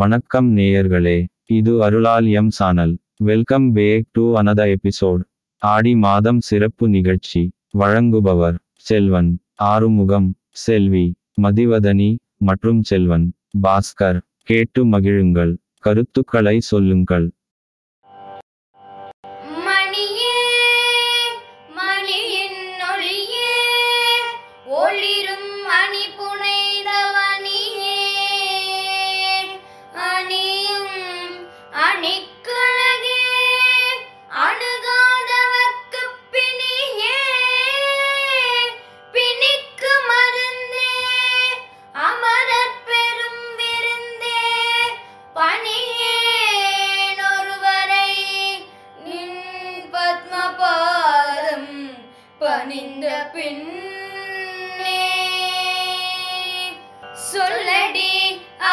வணக்கம் நேயர்களே இது அருளால் M channel. Welcome back to another episode ஆடி மாதம் சிறப்பு நிகழ்ச்சி. வழங்குபவர் செல்வன். ஆறுமுகம் செல்வி. மதிவதனி மற்றும் செல்வன். பாஸ்கர் கேட்டு மகிழுங்கள். கருத்துக்களை சொல்லுங்கள்.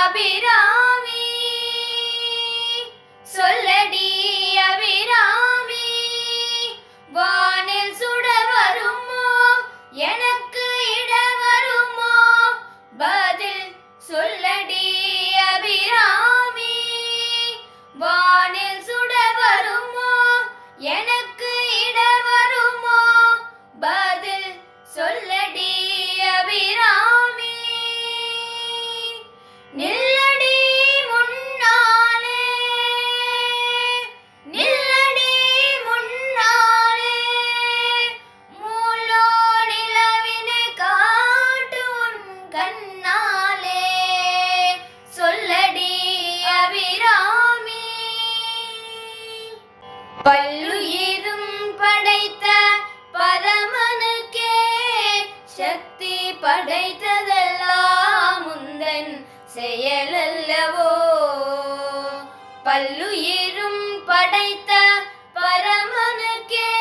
Rabira. பல்லுயிரும் படைத்த பரமனுக்கே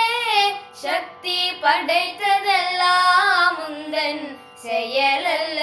சக்தி படைத்ததெல்லாம் முந்தன் செயலல்ல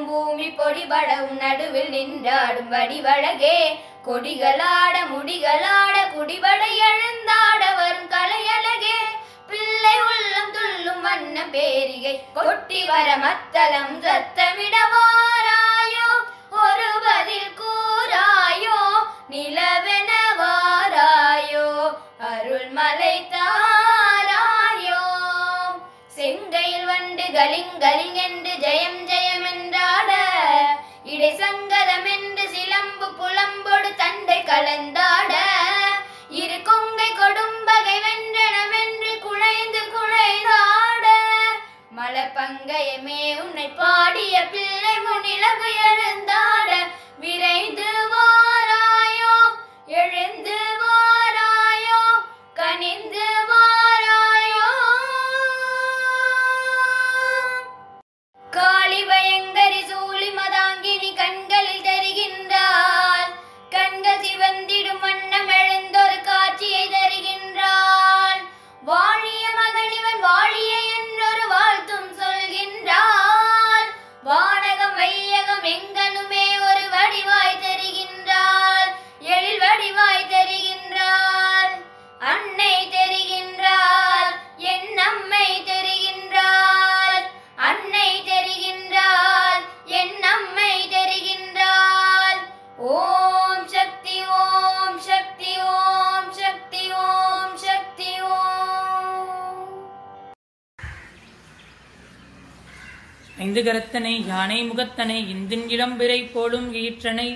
படரும் பூமி பொடிபடவும் நடுவில் நின்றாடும் வடிவழகே. கொடிகளாட முடிகளாட குடிபட எழுந்தாட வரும் கலையழகே. பிள்ளை உள்ளம் துள்ளும் வண்ண பேரிகை கொட்டி வர மத்தளம் சத்தமிட வாராயோ ஒரு பதில் கூறாயோ நிலவென வாராயோ அருள்மலை தாராயோ செங்கையில் வண்டு கலிங்கலிங்கன் கலந்தாட. இரு கொங்கை கொடும்பகை வென்றனவென்று குழைந்து குழைந்தாட. மலப்பங்கையமே உன்னை பாடிய பிள்ளை முனிலகு எழுந்தார் Dear இந்து கரத்தனை யானை முகத்தனை இந்தின் இளம்பிரை போலும் ஈற்றனை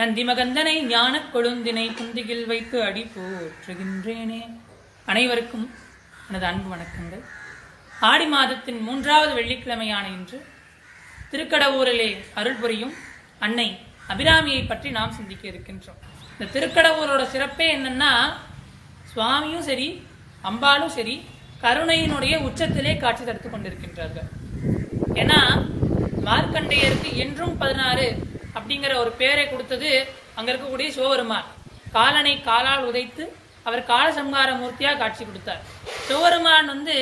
நந்திமகந்தனை ஞானக் கொழுந்தினை குந்தியில் வைத்து அடி போற்றுகின்றேனே. அனைவருக்கும் எனது அன்பு வணக்கங்கள். ஆடி மாதத்தின் மூன்றாவது வெள்ளிக்கிழமையான இன்று திருக்கடவூரிலே அருள் புரியும் அன்னை அபிராமியை பற்றி நாம் சிந்திக்க இருக்கின்றோம். இந்த திருக்கடவூரோட சிறப்பே என்னன்னா சுவாமியும் சரி அம்பாலும் சரி கருணையினுடைய உச்சத்திலே காட்சி தடுத்து கொண்டிருக்கின்றார்கள். ஏன்னா மார்க்கண்டேயருக்கு என்றும் பதினாறு அப்படிங்கிற ஒரு பேரை கொடுத்தது அங்க இருக்கக்கூடிய சிவபெருமான். காலனை காலால் உதைத்து அவர் காலசம்ஹார மூர்த்தியா காட்சி கொடுத்தார். சிவபெருமான் வந்து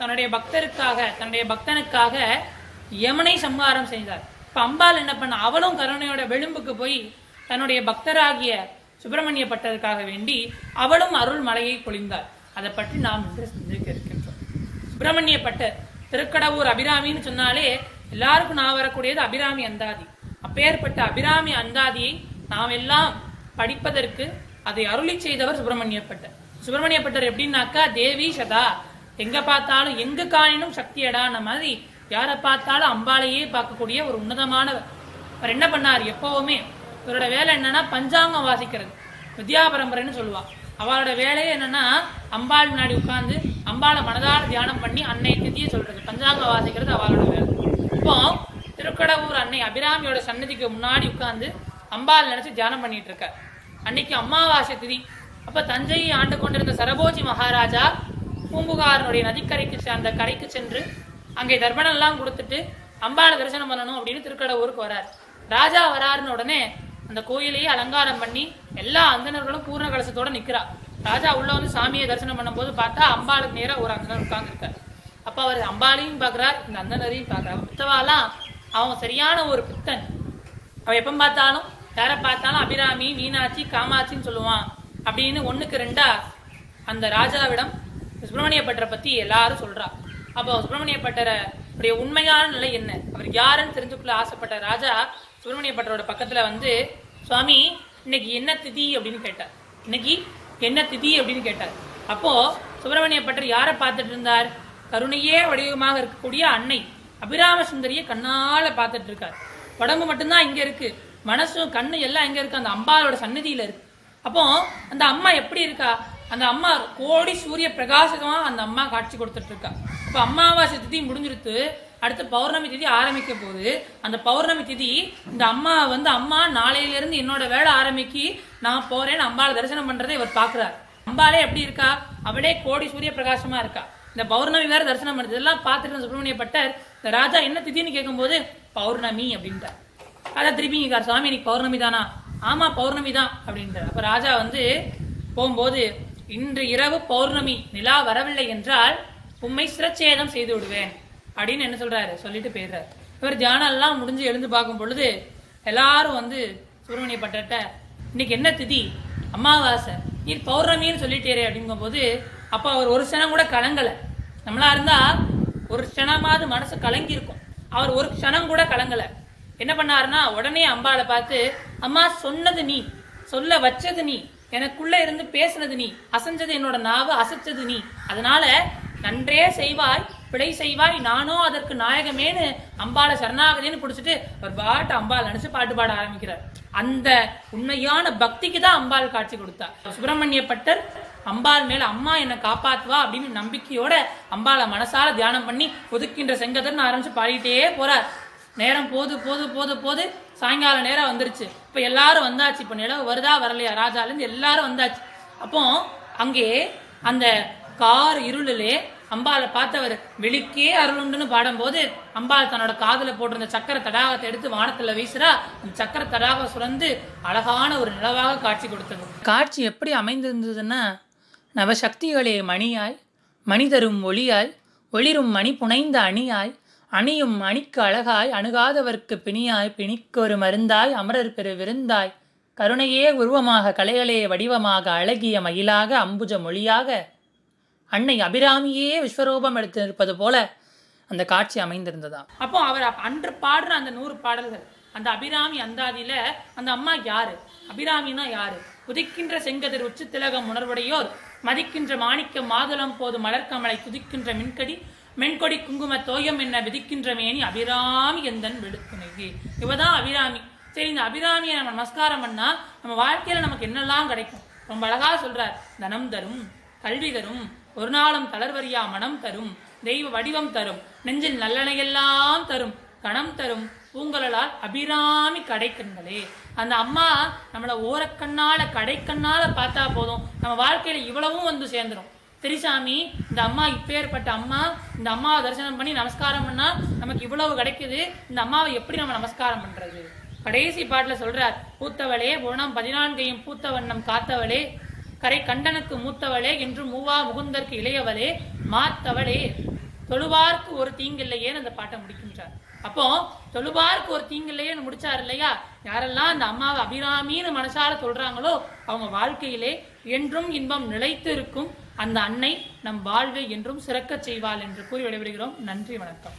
தன்னுடைய பக்தருக்காக தன்னுடைய பக்தனுக்காக யமனை சம்ஹாரம் செய்தார். இப்ப அம்பாள் என்ன பண்ண அவளும் கருணையோட விளிம்புக்கு போய் தன்னுடைய பக்தராகிய சுப்பிரமணிய பட்டருக்காக வேண்டி அவளும் அருள் மலையை பொழிந்தார். அதை பற்றி நாம் இன்று சிந்திக்க இருக்கின்றோம். சுப்பிரமணிய பட்டர் திருக்கடவூர் அபிராமின்னு சொன்னாலே எல்லாருக்கும் நான் வரக்கூடியது அபிராமி அந்தாதி. அப்பேற்பட்ட அபிராமி அந்தாதியை நாம் எல்லாம் படிப்பதற்கு அதை அருளி செய்தவர் சுப்பிரமணியப்பட்டர் சுப்பிரமணியப்பட்டர் எப்படின்னாக்கா தேவி சதா எங்க பார்த்தாலும் எங்க காணினும் சக்தியடான மாதிரி யாரை பார்த்தாலும் அம்பாளையே பார்க்கக்கூடிய ஒரு உன்னதமானவர். அவர் என்ன பண்ணார்? எப்பவுமே இவரோட வேலை என்னன்னா பஞ்சாங்கம் வாசிக்கிறது. வித்யா பரம்பரைன்னு சொல்லுவா அவளோட வேலையே என்னன்னா அம்பாள் முன்னாடி உட்காந்து அம்பாளை மனதார தியானம் பண்ணி அன்னை திதியை சொல்றது. பஞ்சாங்க வாசிக்கிறது அவளோட வேலை. இப்போ திருக்கடவுர் அன்னை அபிராமியோட சன்னதிக்கு முன்னாடி உட்காந்து அம்பாள் நினைச்சு தியானம் பண்ணிட்டு இருக்க அன்னைக்கு அமாவாசை திதி. அப்ப தஞ்சையை ஆண்டு கொண்டிருந்த சரபோஜி மகாராஜா பூம்புகாரனுடைய நதிக்கரைக்கு அந்த கரைக்கு சென்று அங்கே தர்ப்பணம் எல்லாம் கொடுத்துட்டு அம்பாளை தரிசனம் பண்ணணும் அப்படின்னு திருக்கடவுருக்கு வரார். ராஜா வராருன்னு உடனே அந்த கோயிலையே அலங்காரம் பண்ணி எல்லா அந்தணர்களும் பூர்ண கலசத்தோட நிக்கிறா. ராஜா உள்ள வந்து சாமியை தரிசனம் பண்ணும்போது பார்த்தா அம்பாளுக்கு நேரா ஒரு அந்தனர் உட்கார்ந்துருக்கார் அப்ப அவர் அம்பாளையும் பாக்குறார் இந்த அந்தனரையும் பார்க்கறார். பித்தவாலாம் அவன் சரியான ஒரு பித்தன். அவன் எப்ப பார்த்தாலும் யாரை பார்த்தாலும் அபிராமி மீனாட்சி காமாட்சின்னு சொல்லுவான். அப்படின்னு ஒண்ணுக்கு ரெண்டா அந்த ராஜாவிடம் சுப்பிரமணிய பட்டரை பத்தி எல்லாரும் சொல்றா. அப்போ சுப்பிரமணிய பட்டரை உடைய உண்மையான நிலை என்ன? அவர் யாருன்னு தெரிஞ்சுக்கொள்ள ஆசைப்பட்ட ராஜா சுப்பிரமணிய பட்டரோட பக்கத்தில் வந்து சுவாமி இன்னைக்கு என்ன திதி? அப்படின்னு கேட்டார். இன்னைக்கு என்ன திதி? அப்படின்னு கேட்டார். அப்போ சுப்பிரமணிய பட்டர் யாரை பார்த்துட்டு இருந்தார்? கருணையே வடிவமாக இருக்கக்கூடிய அன்னை அபிராம சுந்தரியை கண்ணால பார்த்துட்டு இருக்கார். உடம்பு மட்டும்தான் இங்க இருக்கு. மனசும் கண்ணு எல்லாம் எங்க இருக்கு? அந்த அம்பாவோட சன்னதியில இருக்கு. அப்போ அந்த அம்மா எப்படி இருக்கா? அந்த அம்மா கோடி சூரிய பிரகாசமா அந்த அம்மா காட்சி கொடுத்துட்டு இருக்கா. இப்போ அமாவாசை திதி முடிஞ்சிருத்து அடுத்து பௌர்ணமி திதி ஆரம்பிக்க போகுது. அந்த பௌர்ணமி திதி இந்த அம்மா வந்து அம்மா நாளையிலிருந்து என்னோட வேலை ஆரம்பிக்கி நான் போறேன்னு அம்பாளை தரிசனம் பண்றதை இவர் பாக்குறாரு. அம்பாளே எப்படி இருக்கா? அவளே கோடி சூரிய பிரகாசமா இருக்கா. இந்த பௌர்ணமி வேற தரிசனம் பண்ணுறது இதெல்லாம் பார்த்துட்டு சுப்பிரமணிய பட்டர் இந்த ராஜா என்ன திதின்னு கேட்கும்போது பௌர்ணமி அப்படின்ட்டார் ராஜா திருப்பி கேட்கார் சுவாமி இன்னைக்கு பௌர்ணமி தானா? ஆமா பௌர்ணமி தான் அப்படின்றார். அப்ப ராஜா வந்து போகும்போது இன்று இரவு பௌர்ணமி நிலா வரவில்லை என்றால் உம்மை சிரச்சேதம் செய்து விடுவேன். அப்படின்னு என்ன சொல்றாரு? சொல்லிட்டு போயிடுறாரு. இவர் தியானம் எல்லாம் முடிஞ்சு எழுந்து பார்க்கும் பொழுது எல்லாரும் வந்து சுப்பிரமணிய பட்டர்கிட்ட இன்னைக்கு என்ன திதி? அமாவாசை. நீ பௌர்ணமின்னு சொல்லிட்டேரே அப்படிங்கும்போது அப்ப அவர் ஒரு க்ஷணம் கூட கலங்கலை. நம்மளா இருந்தா ஒரு க்ஷணமாவது மனசு கலங்கி இருக்கும் அவர் ஒரு க்ஷணம் கூட கலங்கல. என்ன பண்ணாருன்னா உடனே அம்பாவை பார்த்து அம்மா சொன்னது நீ. சொல்ல வச்சது நீ. எனக்குள்ள இருந்து பேசுனது நீ. அசைஞ்சது என்னோட நாவு அசைச்சது நீ. அதனால நன்றே செய்வாய். பிழை செய்வாய் நானோ அதற்கு நாயகமேன்னு அம்பாளை சரணாகதின்னு பிடிச்சிட்டு ஒரு பாட்டு அம்பாள் நினைச்சு பாட்டு பாட ஆரம்பிக்கிறார். அந்த உண்மையான பக்திக்கு தான் அம்பாள் காட்சி கொடுத்தா. சுப்பிரமணிய பட்டர் அம்பாள் மேல அம்மா என்னை காப்பாத்துவா அப்படின்னு நம்பிக்கையோட அம்பாளை மனசால தியானம் பண்ணி ஒதுக்கின்ற செங்கதர்னு ஆரம்பிச்சு பாடிட்டே போறார். நேரம் போது போது போது போது சாயங்கால நேரம் வந்துருச்சு. இப்ப எல்லாரும் வந்தாச்சு. இப்ப நிலவு வருதா வரலையா? ராஜால இருந்து எல்லாரும் வந்தாச்சு. அப்போ அங்கே அந்த கார் இருளிலே அம்பாலை பார்த்தவர் வெளிக்கே அருளுண்டுன்னு பாடும்போது அம்பாள் தன்னோட காதில் போட்டிருந்த சக்கர தடாகத்தை எடுத்து வானத்தில் வீசுறா. அந்த சக்கர தடாகம் சுரந்து அழகான ஒரு நிலவாக காட்சி கொடுத்தது. காட்சி எப்படி அமைந்திருந்ததுன்னா நவசக்திகளே மணியாய் மனிதரும் ஒளியாய் ஒளிரும் மணி புனைந்த அணியாய் அணியும் அணிக்கு அழகாய் அணுகாதவர்க்கு பிணியாய் பிணிக்கொரு மருந்தாய் அமரர் பெரு விருந்தாய் கருணையே உருவமாக கலைகளே வடிவமாக அழகிய மயிலாக அம்புஜ மொழியாக அன்னை அபிராமியே விஸ்வரூபம் எடுத்திருப்பது போல அந்த காட்சி அமைந்திருந்ததா? அப்போ அவர் அன்று பாடுற அந்த நூறு பாடல்கள் அந்த அபிராமி அந்தாதியில அந்த அம்மா யாரு? அபிராமினா யாரு? உதிக்கின்ற செங்கதிர் உச்சி திலகம் உணர்வுடையோர் மதிக்கின்ற மாணிக்க மாதுளம் போது மலர்க்கமலை துதிக்கின்ற மின்கடி மென்கொடி குங்கும தோயம் என்ன விதிக்கின்ற மேனி அபிராமி எந்தன் வெடுத்துணைகி இவதான் அபிராமி. சரி இந்த அபிராமியை நம்ம நமஸ்காரம் பண்ணா நம்ம வாழ்க்கையில நமக்கு என்னெல்லாம் கிடைக்கும்? ரொம்ப அழகா சொல்றார். தனம் தரும் கல்வி தரும் ஒரு நாளும் தளர்வறியா மனம் தரும் தெய்வ வடிவம் தரும் நெஞ்சில் நல்லனையெல்லாம் தரும் கணம் தரும் பூங்கலால் அபிராமி கடைக்கண்களே. அந்த அம்மா நம்மளை ஓரக்கண்ணால கடைக்கண்ணால பார்த்தா போதும். நம்ம வாழ்க்கையில இவ்வளவும் வந்து சேர்ந்துரும். திரிசாமி இந்த அம்மா இப்பேற்பட்ட அம்மா இந்த அம்மாவை தரிசனம் பண்ணி நமஸ்காரம் பண்ணா நமக்கு இவ்வளவு கிடைக்குது. இந்த அம்மாவை எப்படி நம்ம நமஸ்காரம் பண்றது? கடைசி பாட்டில் சொல்றார் பூத்தவளே குணம் பதினான்கையும் பூத்த வண்ணம் காத்தவளே கரை கண்டனுக்கு மூத்தவளே என்று மூவா முகுந்தற்கு இளையவளே மாத்தவளே. தொழுவார்க்கு ஒரு தீங்கில்லையேன்னு அந்த பாட்டை முடிக்கின்றார். அப்போ தொழுவார்க்கு ஒரு தீங்கில்லையேன்னு முடிச்சார் இல்லையா? யாரெல்லாம் அந்த அம்மாவை அபிராமின்னு மனசால சொல்றாங்களோ அவங்க வாழ்க்கையிலே என்றும் இன்பம் நிலைத்து இருக்கும் அந்த அன்னை நம் வாழ்வை என்றும் சிறக்கச் செய்வாள் என்று கூறி விடைபெறுகிறோம். நன்றி வணக்கம்.